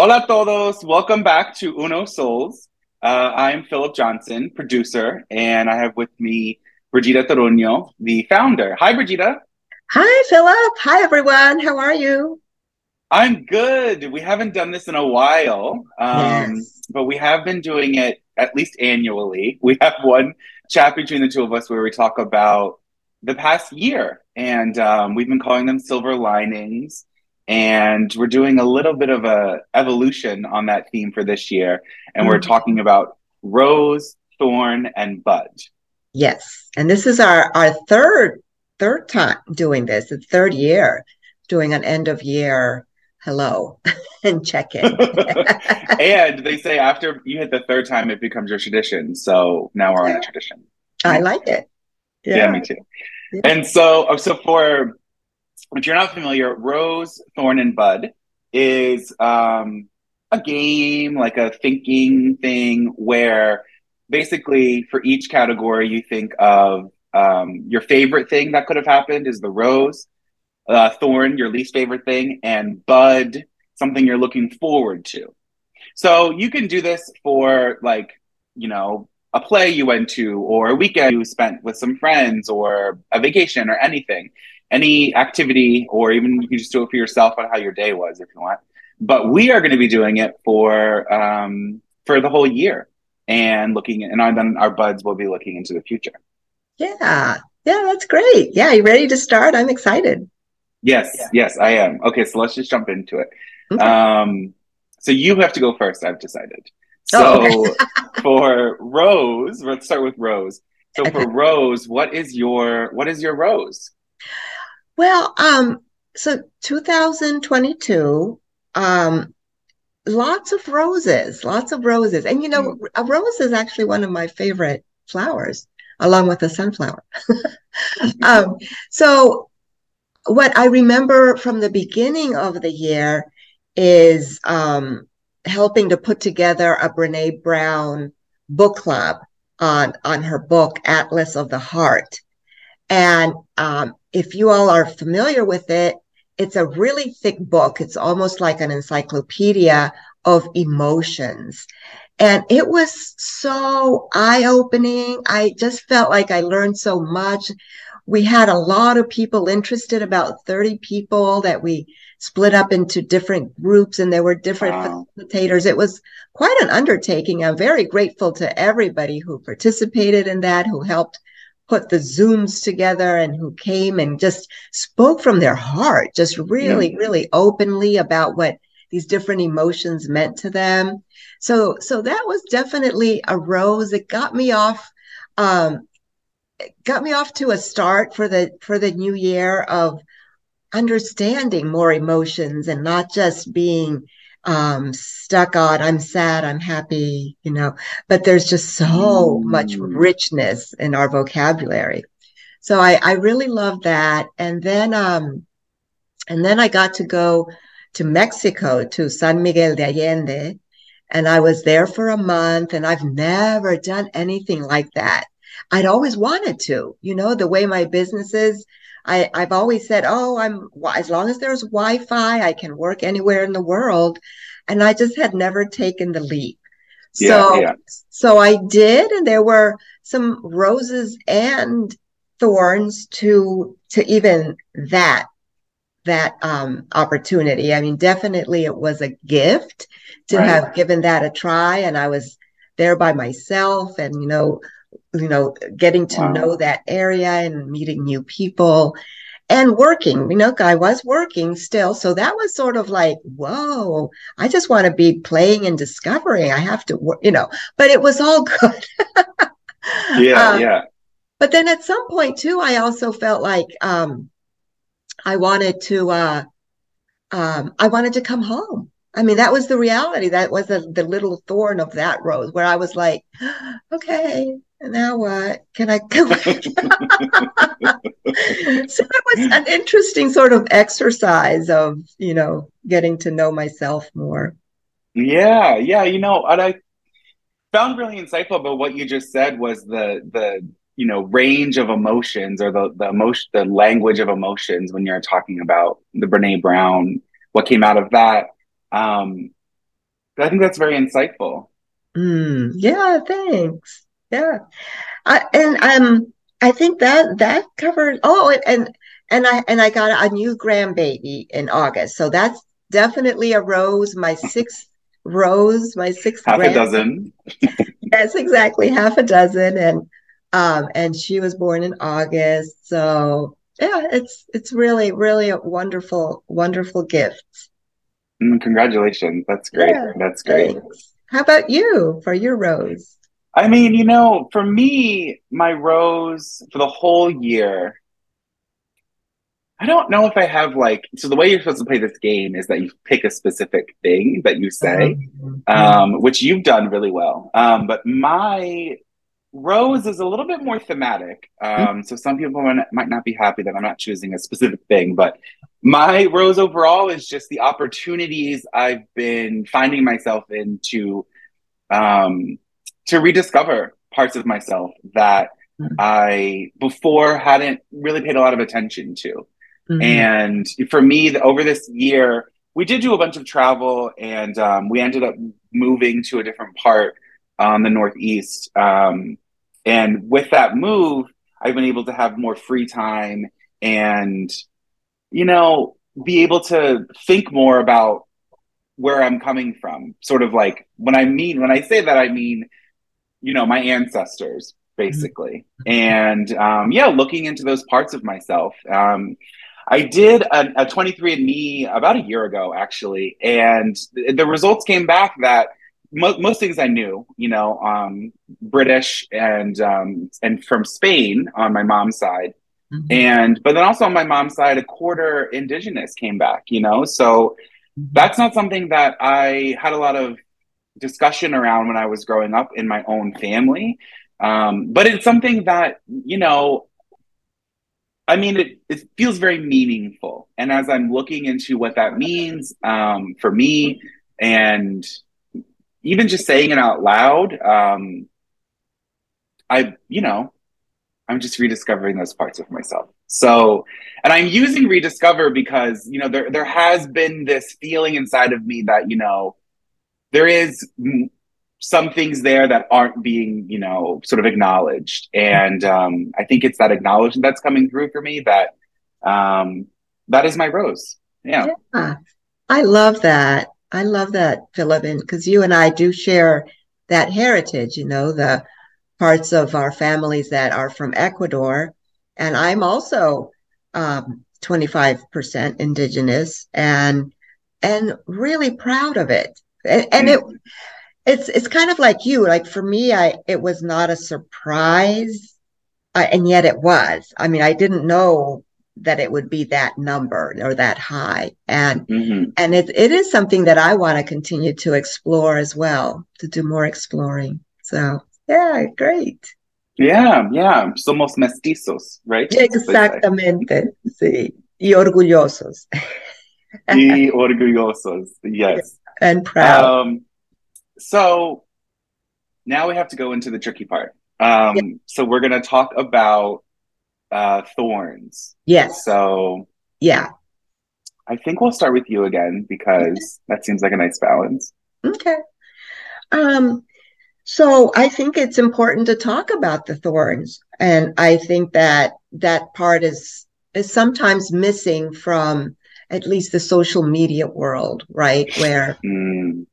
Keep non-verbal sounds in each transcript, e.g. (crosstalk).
Hola todos. Welcome back to Uno Souls. Uh, I'm Philip Johnson, producer, and I have with me Brigida Toruño, the founder. Hi, Brigida. Hi, Philip. Hi, everyone. How are you? I'm good. We haven't done this in a while, um, yes. but we have been doing it at least annually. (laughs) We have one chat between the two of us where we talk about the past year, and um, we've been calling them silver linings and we're doing a little bit of a evolution on that theme for this year. And mm-hmm. we're talking about rose thorn and bud yes. And this is our our third third time doing this the third year doing an end of year hello (laughs) and check in (laughs) and they say after you hit the third time it becomes your tradition. So now we're on a tradition. I like it. Yeah, yeah. me too. Yeah. and so so for if you're not familiar, Rose, Thorn, and Bud is um, a game, like a thinking thing, where basically for each category you think of um, your favorite thing that could have happened is the rose, uh, thorn, your least favorite thing, and bud, something you're looking forward to. So you can do this for like, you know, a play you went to, or a weekend you spent with some friends, or a vacation, or anything any activity, or even you can just do it for yourself on how your day was if you want. But we are going to be doing it for um, for the whole year and looking, and then our buds will be looking into the future. Yeah, yeah, that's great. Yeah, you ready to start? I'm excited. Yes, yeah. yes, I am. Okay, so let's just jump into it. Okay. Um, so you have to go first. I've decided. So oh, okay. for Rose, let's start with Rose. So for Rose, what is your what is your rose? Well, um, so 2022, um, lots of roses, lots of roses. And you know, mm. a rose is actually one of my favorite flowers, along with the sunflower. (laughs) um, so what I remember from the beginning of the year is um, helping to put together a Brene Brown book club on on her book Atlas of the Heart. And um, if you all are familiar with it, it's a really thick book. It's almost like an encyclopedia of emotions. And it was so eye opening. I just felt like I learned so much. We had a lot of people interested, about 30 people that we split up into different groups and there were different wow. facilitators. It was quite an undertaking. I'm very grateful to everybody who participated in that, who helped put the Zooms together and who came and just spoke from their heart, just really, yeah. really openly about what these different emotions meant to them. So, so that was definitely a rose. It got me off, um, got me off to a start for the for the new year of understanding more emotions and not just being um, stuck on i'm sad i'm happy you know but there's just so mm. much richness in our vocabulary. So i i really love that. And then um and then i got to go to mexico to san miguel de allende. And i was there for a month and i've never done anything like that. I'd always wanted to you know the way my business is I, I've always said, oh, I'm as long as there's Wi-Fi, I can work anywhere in the world, and I just had never taken the leap. Yeah, so, yeah. so I did, and there were some roses and thorns to to even that that um, opportunity. I mean, definitely it was a gift to right. have given that a try, and I was there by myself, and you know you know, getting to wow. know that area and meeting new people and working. You know, I was working still. So that was sort of like, whoa, I just want to be playing and discovering. I have to work, you know, but it was all (laughs) good. yeah, um, yeah. But then at some point too, I also felt like um, I wanted to uh, um, I wanted to come home. I mean, that was the reality. That was the, the little thorn of that rose where I was like, (gasps) okay, now what? Can I (laughs) go? (laughs) so it was an interesting sort of exercise of, you know, getting to know myself more. Yeah, yeah. You know, what I found really insightful about what you just said was the the you know range of emotions or the the emotion the language of emotions when you're talking about the Brene Brown, what came out of that. Um, I think that's very insightful. Mm, yeah, thanks. Yeah. I, and um I think that that covers oh and and I and I got a new grandbaby in August. So that's definitely a rose, my sixth rose, my sixth half a dozen. (laughs) that's exactly half a dozen. And um and she was born in August. So yeah, it's it's really, really a wonderful, wonderful gift. Mm, congratulations. That's great. Yeah, that's great. Thanks. How about you for your rose? I mean, you know, for me, my rose for the whole year, I don't know if I have like so the way you're supposed to play this game is that you pick a specific thing that you say, mm-hmm. um, which you've done really well. Um, but my rose is a little bit more thematic. Um, so some people might not be happy that I'm not choosing a specific thing, but my rose overall is just the opportunities I've been finding myself in to um, to rediscover parts of myself that mm-hmm. I before hadn't really paid a lot of attention to. Mm-hmm. And for me, over this year, we did do a bunch of travel, and um, we ended up moving to a different part on the Northeast. Um, and with that move, I've been able to have more free time and, you know, be able to think more about where I'm coming from. Sort of like when I mean, when I say that, I mean, you know, my ancestors, basically. Mm-hmm. And um, yeah, looking into those parts of myself. Um, I did a, a 23andMe about a year ago, actually, and th- the results came back that mo- most things I knew, you know, um, British and um, and from Spain on my mom's side, mm-hmm. and but then also on my mom's side, a quarter indigenous came back, you know, so mm-hmm. that's not something that I had a lot of discussion around when I was growing up in my own family, um, but it's something that you know. I mean, it, it feels very meaningful. And as I'm looking into what that means um, for me and even just saying it out loud, um, I, you know, I'm just rediscovering those parts of myself. So, and I'm using rediscover because, you know, there, there has been this feeling inside of me that, you know, there is some things there that aren't being, you know, sort of acknowledged. And um, I think it's that acknowledgement that's coming through for me that um, that is my rose. Yeah. yeah. I love that. I love that, Philip, because you and I do share that heritage, you know, the parts of our families that are from Ecuador. And I'm also um, 25% indigenous and and really proud of it. And, and it it's it's kind of like you. Like for me, I it was not a surprise, uh, and yet it was. I mean, I didn't know that it would be that number or that high and mm-hmm. and it, it is something that i want to continue to explore as well to do more exploring so yeah great yeah yeah somos mestizos right exactamente sí y orgullosos y orgullosos yes (laughs) and proud um, so now we have to go into the tricky part um, yeah. so we're going to talk about uh, thorns. Yes. So yeah, I think we'll start with you again because that seems like a nice balance. Okay. Um, so I think it's important to talk about the thorns, and I think that that part is is sometimes missing from at least the social media world, right? Where, mm.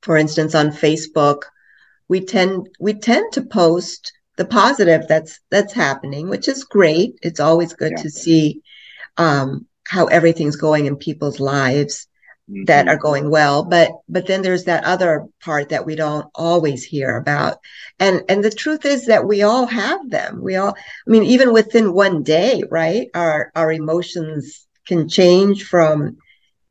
for instance, on Facebook, we tend we tend to post the positive that's that's happening, which is great. It's always good yeah. to see um, how everything's going in people's lives mm-hmm. that are going well. But but then there's that other part that we don't always hear about. And and the truth is that we all have them. We all I mean, even within one day, right? Our our emotions can change from,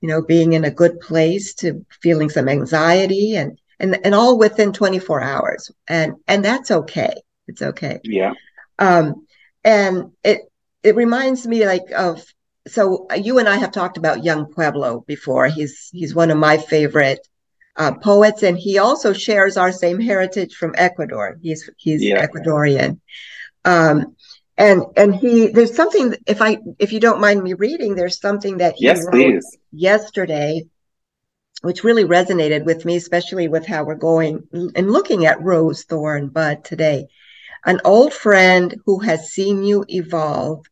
you know, being in a good place to feeling some anxiety and and, and all within 24 hours. And and that's okay it's okay. Yeah. Um, and it it reminds me like of so you and I have talked about Yung Pueblo before. He's he's one of my favorite uh, poets, and he also shares our same heritage from Ecuador. He's he's yeah. Ecuadorian. Um, and and he there's something if I if you don't mind me reading, there's something that he yes, wrote please. yesterday which really resonated with me, especially with how we're going and looking at Rose, Thorn, Bud today. An old friend who has seen you evolve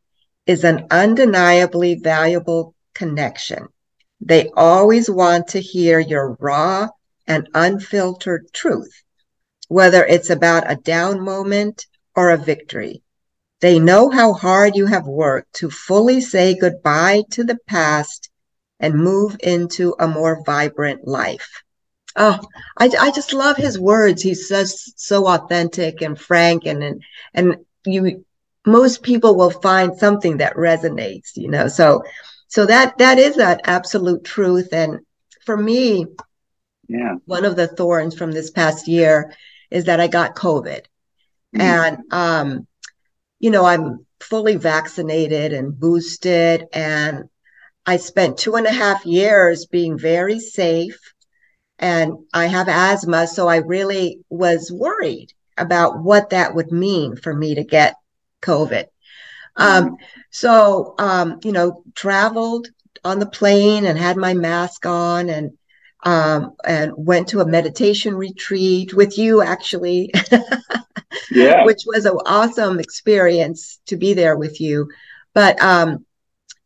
is an undeniably valuable connection. They always want to hear your raw and unfiltered truth, whether it's about a down moment or a victory. They know how hard you have worked to fully say goodbye to the past and move into a more vibrant life. Oh, I, I just love his words. He's just so authentic and frank and, and, and you, most people will find something that resonates, you know, so, so that, that is that absolute truth. And for me, yeah, one of the thorns from this past year is that I got COVID mm-hmm. and, um, you know, I'm fully vaccinated and boosted and I spent two and a half years being very safe and I have asthma. So I really was worried about what that would mean for me to get COVID. Um, mm-hmm. so, um, you know, traveled on the plane and had my mask on and, um, and went to a meditation retreat with you actually. (laughs) yeah. Which was an awesome experience to be there with you. But, um,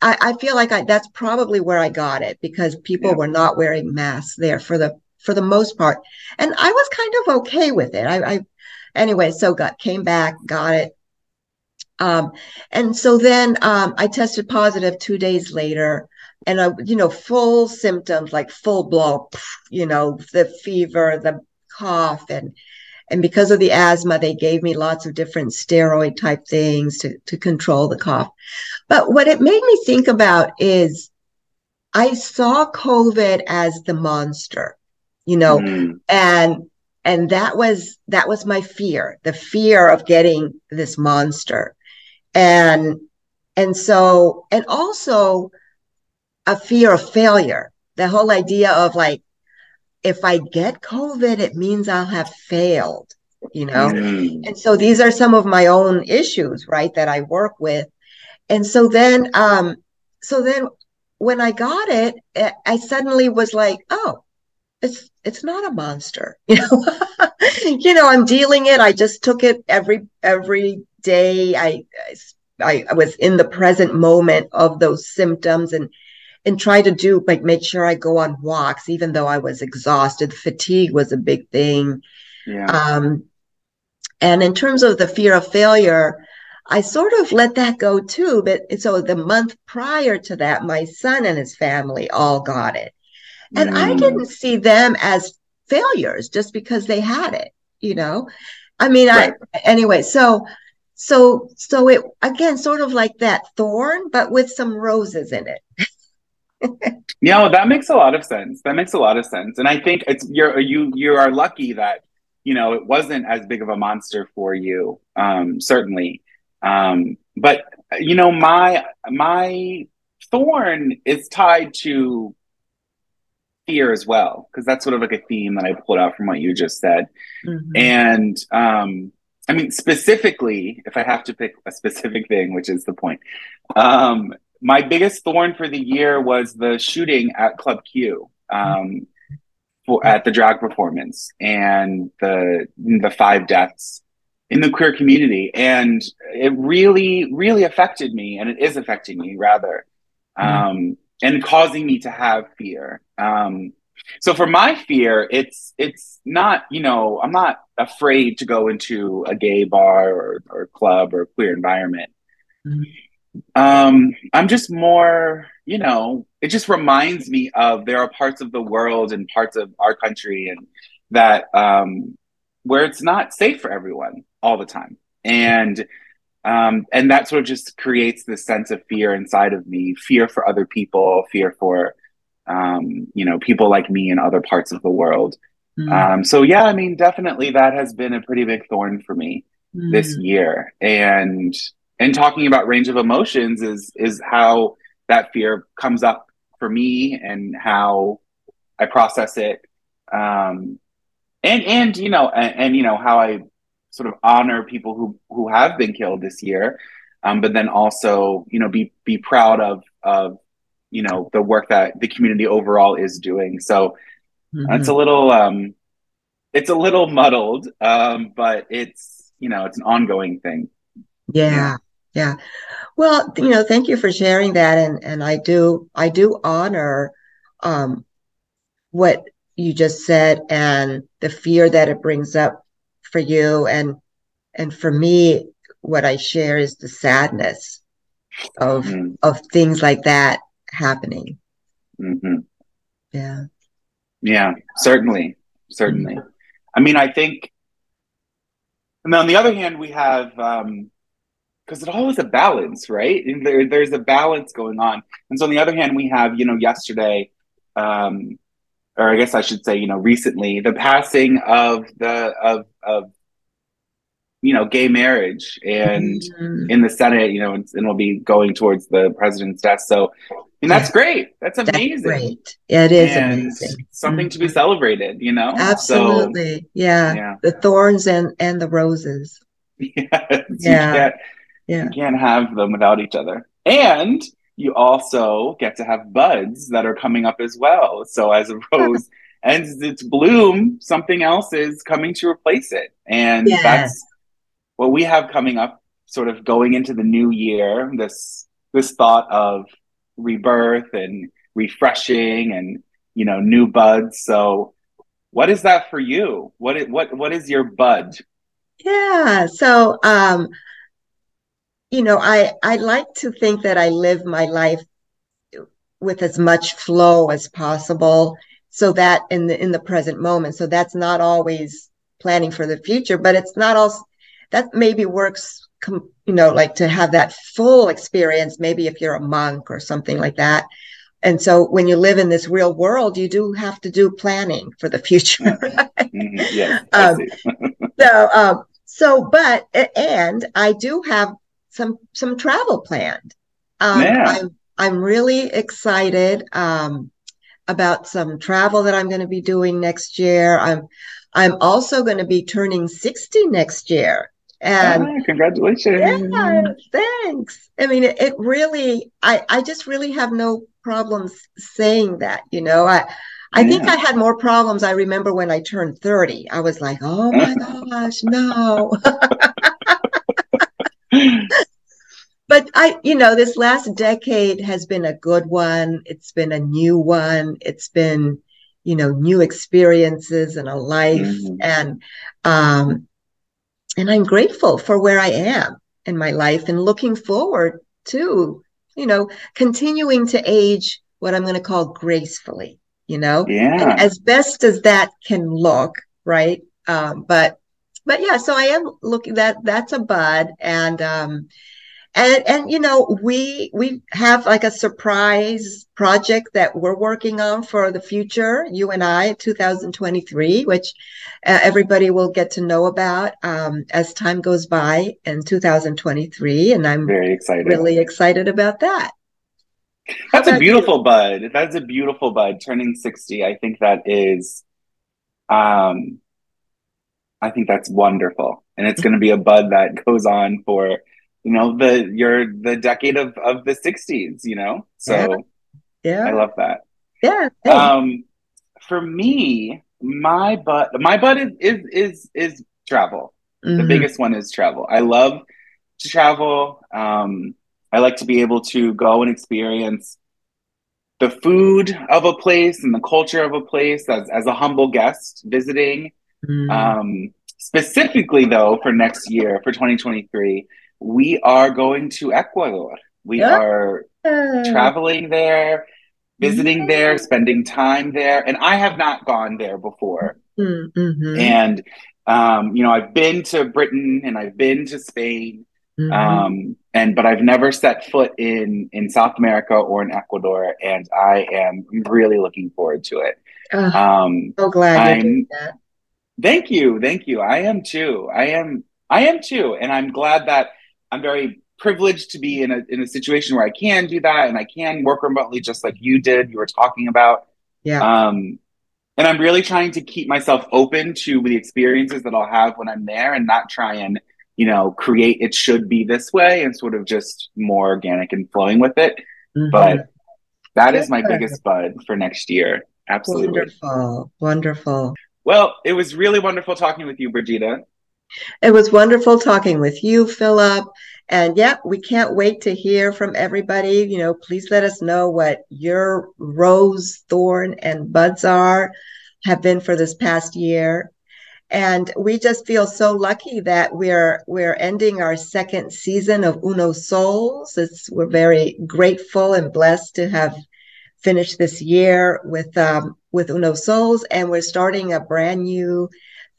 I, I feel like I, that's probably where I got it because people yeah. were not wearing masks there for the for the most part, and I was kind of okay with it. I, I anyway, so got came back, got it, um, and so then um, I tested positive two days later, and I, you know, full symptoms like full blow, you know, the fever, the cough, and and because of the asthma, they gave me lots of different steroid type things to, to control the cough. But what it made me think about is I saw COVID as the monster, you know, mm. and and that was that was my fear, the fear of getting this monster. And and so and also a fear of failure. The whole idea of like if I get COVID, it means I'll have failed, you know? Mm. And so these are some of my own issues, right, that I work with. And so then, um, so then when I got it, I suddenly was like, oh, it's, it's not a monster, (laughs) you know, (laughs) you know, I'm dealing it. I just took it every, every day. I, I, I was in the present moment of those symptoms and, and try to do like make sure I go on walks, even though I was exhausted. Fatigue was a big thing. Yeah. Um, and in terms of the fear of failure, I sort of let that go too. But so the month prior to that, my son and his family all got it. And mm. I didn't see them as failures just because they had it, you know? I mean, right. I, anyway, so, so, so it, again, sort of like that thorn, but with some roses in it. (laughs) yeah, well, that makes a lot of sense. That makes a lot of sense, and I think it's you're you you are lucky that you know it wasn't as big of a monster for you. Um, certainly, um, but you know my my thorn is tied to fear as well because that's sort of like a theme that I pulled out from what you just said, mm-hmm. and um, I mean specifically, if I have to pick a specific thing, which is the point, um, my biggest thorn for the year was the shooting at Club Q um, for, at the drag performance and the the five deaths in the queer community, and it really, really affected me, and it is affecting me rather, mm-hmm. um, and causing me to have fear. Um, so for my fear, it's it's not you know I'm not afraid to go into a gay bar or, or club or queer environment. Mm-hmm um, I'm just more, you know, it just reminds me of there are parts of the world and parts of our country and that um, where it's not safe for everyone all the time. And um, and that sort of just creates this sense of fear inside of me, fear for other people, fear for um, you know, people like me in other parts of the world. Mm. Um, so yeah, I mean, definitely that has been a pretty big thorn for me mm. this year. And and talking about range of emotions is is how that fear comes up for me and how I process it. Um, and and you know and, and, you know how I sort of honor people who who have been killed this year, um, but then also you know be be proud of of you know the work that the community overall is doing. So Mm-hmm. It's a little um, it's a little muddled, um, but it's you know it's an ongoing thing. Yeah, yeah. Well, you know, thank you for sharing that, and and I do I do honor um, what you just said and the fear that it brings up for you, and and for me, what I share is the sadness of mm-hmm. of things like that happening. Mm-hmm. Yeah. Yeah, certainly, certainly. Mm-hmm. I mean, I think, and on the other hand, we have because um, it all is a balance, right? And there, there's a balance going on, and so on the other hand, we have you know yesterday, um, or I guess I should say, you know, recently, the passing of the of of you know, gay marriage and mm-hmm. in the Senate, you know, and, and will be going towards the president's desk. So, and that's great. That's amazing. That's great. It is and amazing. Something to be mm-hmm. celebrated, you know? Absolutely. So, yeah. yeah. The thorns and, and the roses. (laughs) Yes. Yeah. You can't, yeah. you can't have them without each other. And you also get to have buds that are coming up as well. So as a (laughs) rose ends its bloom, something else is coming to replace it. And yes. that's what we have coming up, sort of going into the new year, this this thought of rebirth and refreshing and you know new buds. So, what is that for you? What is, what what is your bud? Yeah. So, um, you know, I I like to think that I live my life with as much flow as possible so that in the in the present moment so that's not always planning for the future but it's not also that maybe works you know like to have that full experience maybe if you're a monk or something like that. And so when you live in this real world you do have to do planning for the (laughs) future. Mm-hmm. yeah, um, (laughs) so um, so but and i do have some some travel planned. Um, yeah. i'm i'm really excited um, about some travel that i'm going to be doing next year. I'm i'm also going to be turning 60 next year and ah, congratulations. Yeah, thanks. I mean, it, it, really, I, I just really have no problems saying that, you know, I, I yeah. think I had more problems. I remember when I turned 30, I was like, oh my (laughs) gosh, no. (laughs) but I, you know, this last decade has been a good one. It's been a new one. It's been, you know, new experiences and a life. Mm-hmm. And, um, and I'm grateful for where I am in my life and looking forward to, you know, continuing to age what I'm going to call gracefully, you know, yeah. And as best as that can look, right? Um, but, but yeah, so I am looking that that's a bud and, um, and and you know we we have like a surprise project that we're working on for the future you and i 2023 which uh, everybody will get to know about um, as time goes by in 2023 and i'm very excited. really excited about that. That's a beautiful you? bud that's a beautiful bud. Turning 60 i think that is um i think that's wonderful. And it's going to be a bud that goes on for you know the you're the decade of of the 60s you know? So yeah, yeah. i love that. Yeah um for me my butt my butt is is is, is travel. Mm-hmm. the biggest one is travel. I love to travel. Um i like to be able to go and experience the food of a place and the culture of a place as, as a humble guest visiting. Mm. um specifically though for next year for 2023 we are going to Ecuador. We yeah. are traveling there, visiting yeah. there, spending time there. And I have not gone there before. Mm-hmm. And, um, you know, I've been to Britain and I've been to Spain. Mm-hmm. Um, and but I've never set foot in in South America or in Ecuador, and I am really looking forward to it. um, so glad I'm, Thank you, thank you. I am too. I am. I am too, and I'm glad that I'm very privileged to be in a in a situation where I can do that and I can work remotely just like you did. You were talking about. Yeah. Um, and I'm really trying to keep myself open to the experiences that I'll have when I'm there and not try and, you know, create it should be this way and sort of just more organic and flowing with it. Mm-hmm. But that Good. is my biggest bud for next year. Absolutely. Wonderful. Wonderful. Well, it was really wonderful talking with you, Brigida. It was wonderful talking with you, Philip. And yeah, we can't wait to hear from everybody. You know, please let us know what your rose, thorn, and buds are, have been for this past year. And we just feel so lucky that we're we're ending our second season of Uno Souls. It's, we're very grateful and blessed to have finished this year with um, with Uno Souls, and we're starting a brand new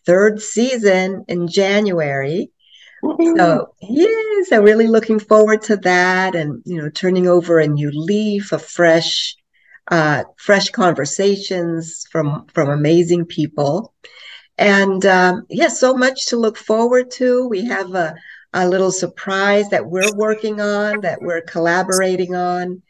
third season in January. So yes, I'm really looking forward to that, and you know, turning over a new leaf, a fresh, uh, fresh conversations from from amazing people, and um, yes, yeah, so much to look forward to. We have a a little surprise that we're working on, that we're collaborating on,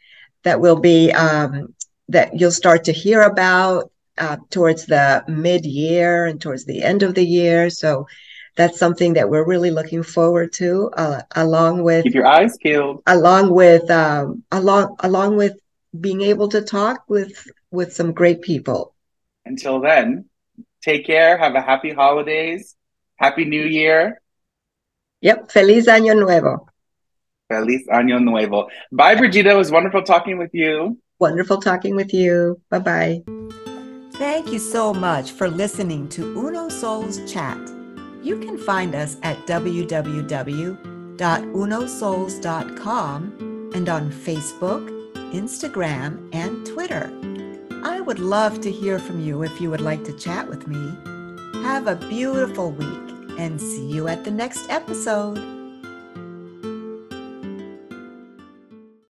that will be um, that you'll start to hear about uh, towards the mid year and towards the end of the year. So that's something that we're really looking forward to, uh, along with keep your eyes peeled, along with um, along along with being able to talk with with some great people. Until then, take care. Have a happy holidays. Happy New Year. Yep. Feliz Año Nuevo. Feliz Año Nuevo. Bye, Brigida. It was wonderful talking with you. Wonderful talking with you. Bye bye. Thank you so much for listening to Uno Souls Chat. You can find us at www.unosouls.com and on Facebook, Instagram, and Twitter. I would love to hear from you if you would like to chat with me. Have a beautiful week and see you at the next episode.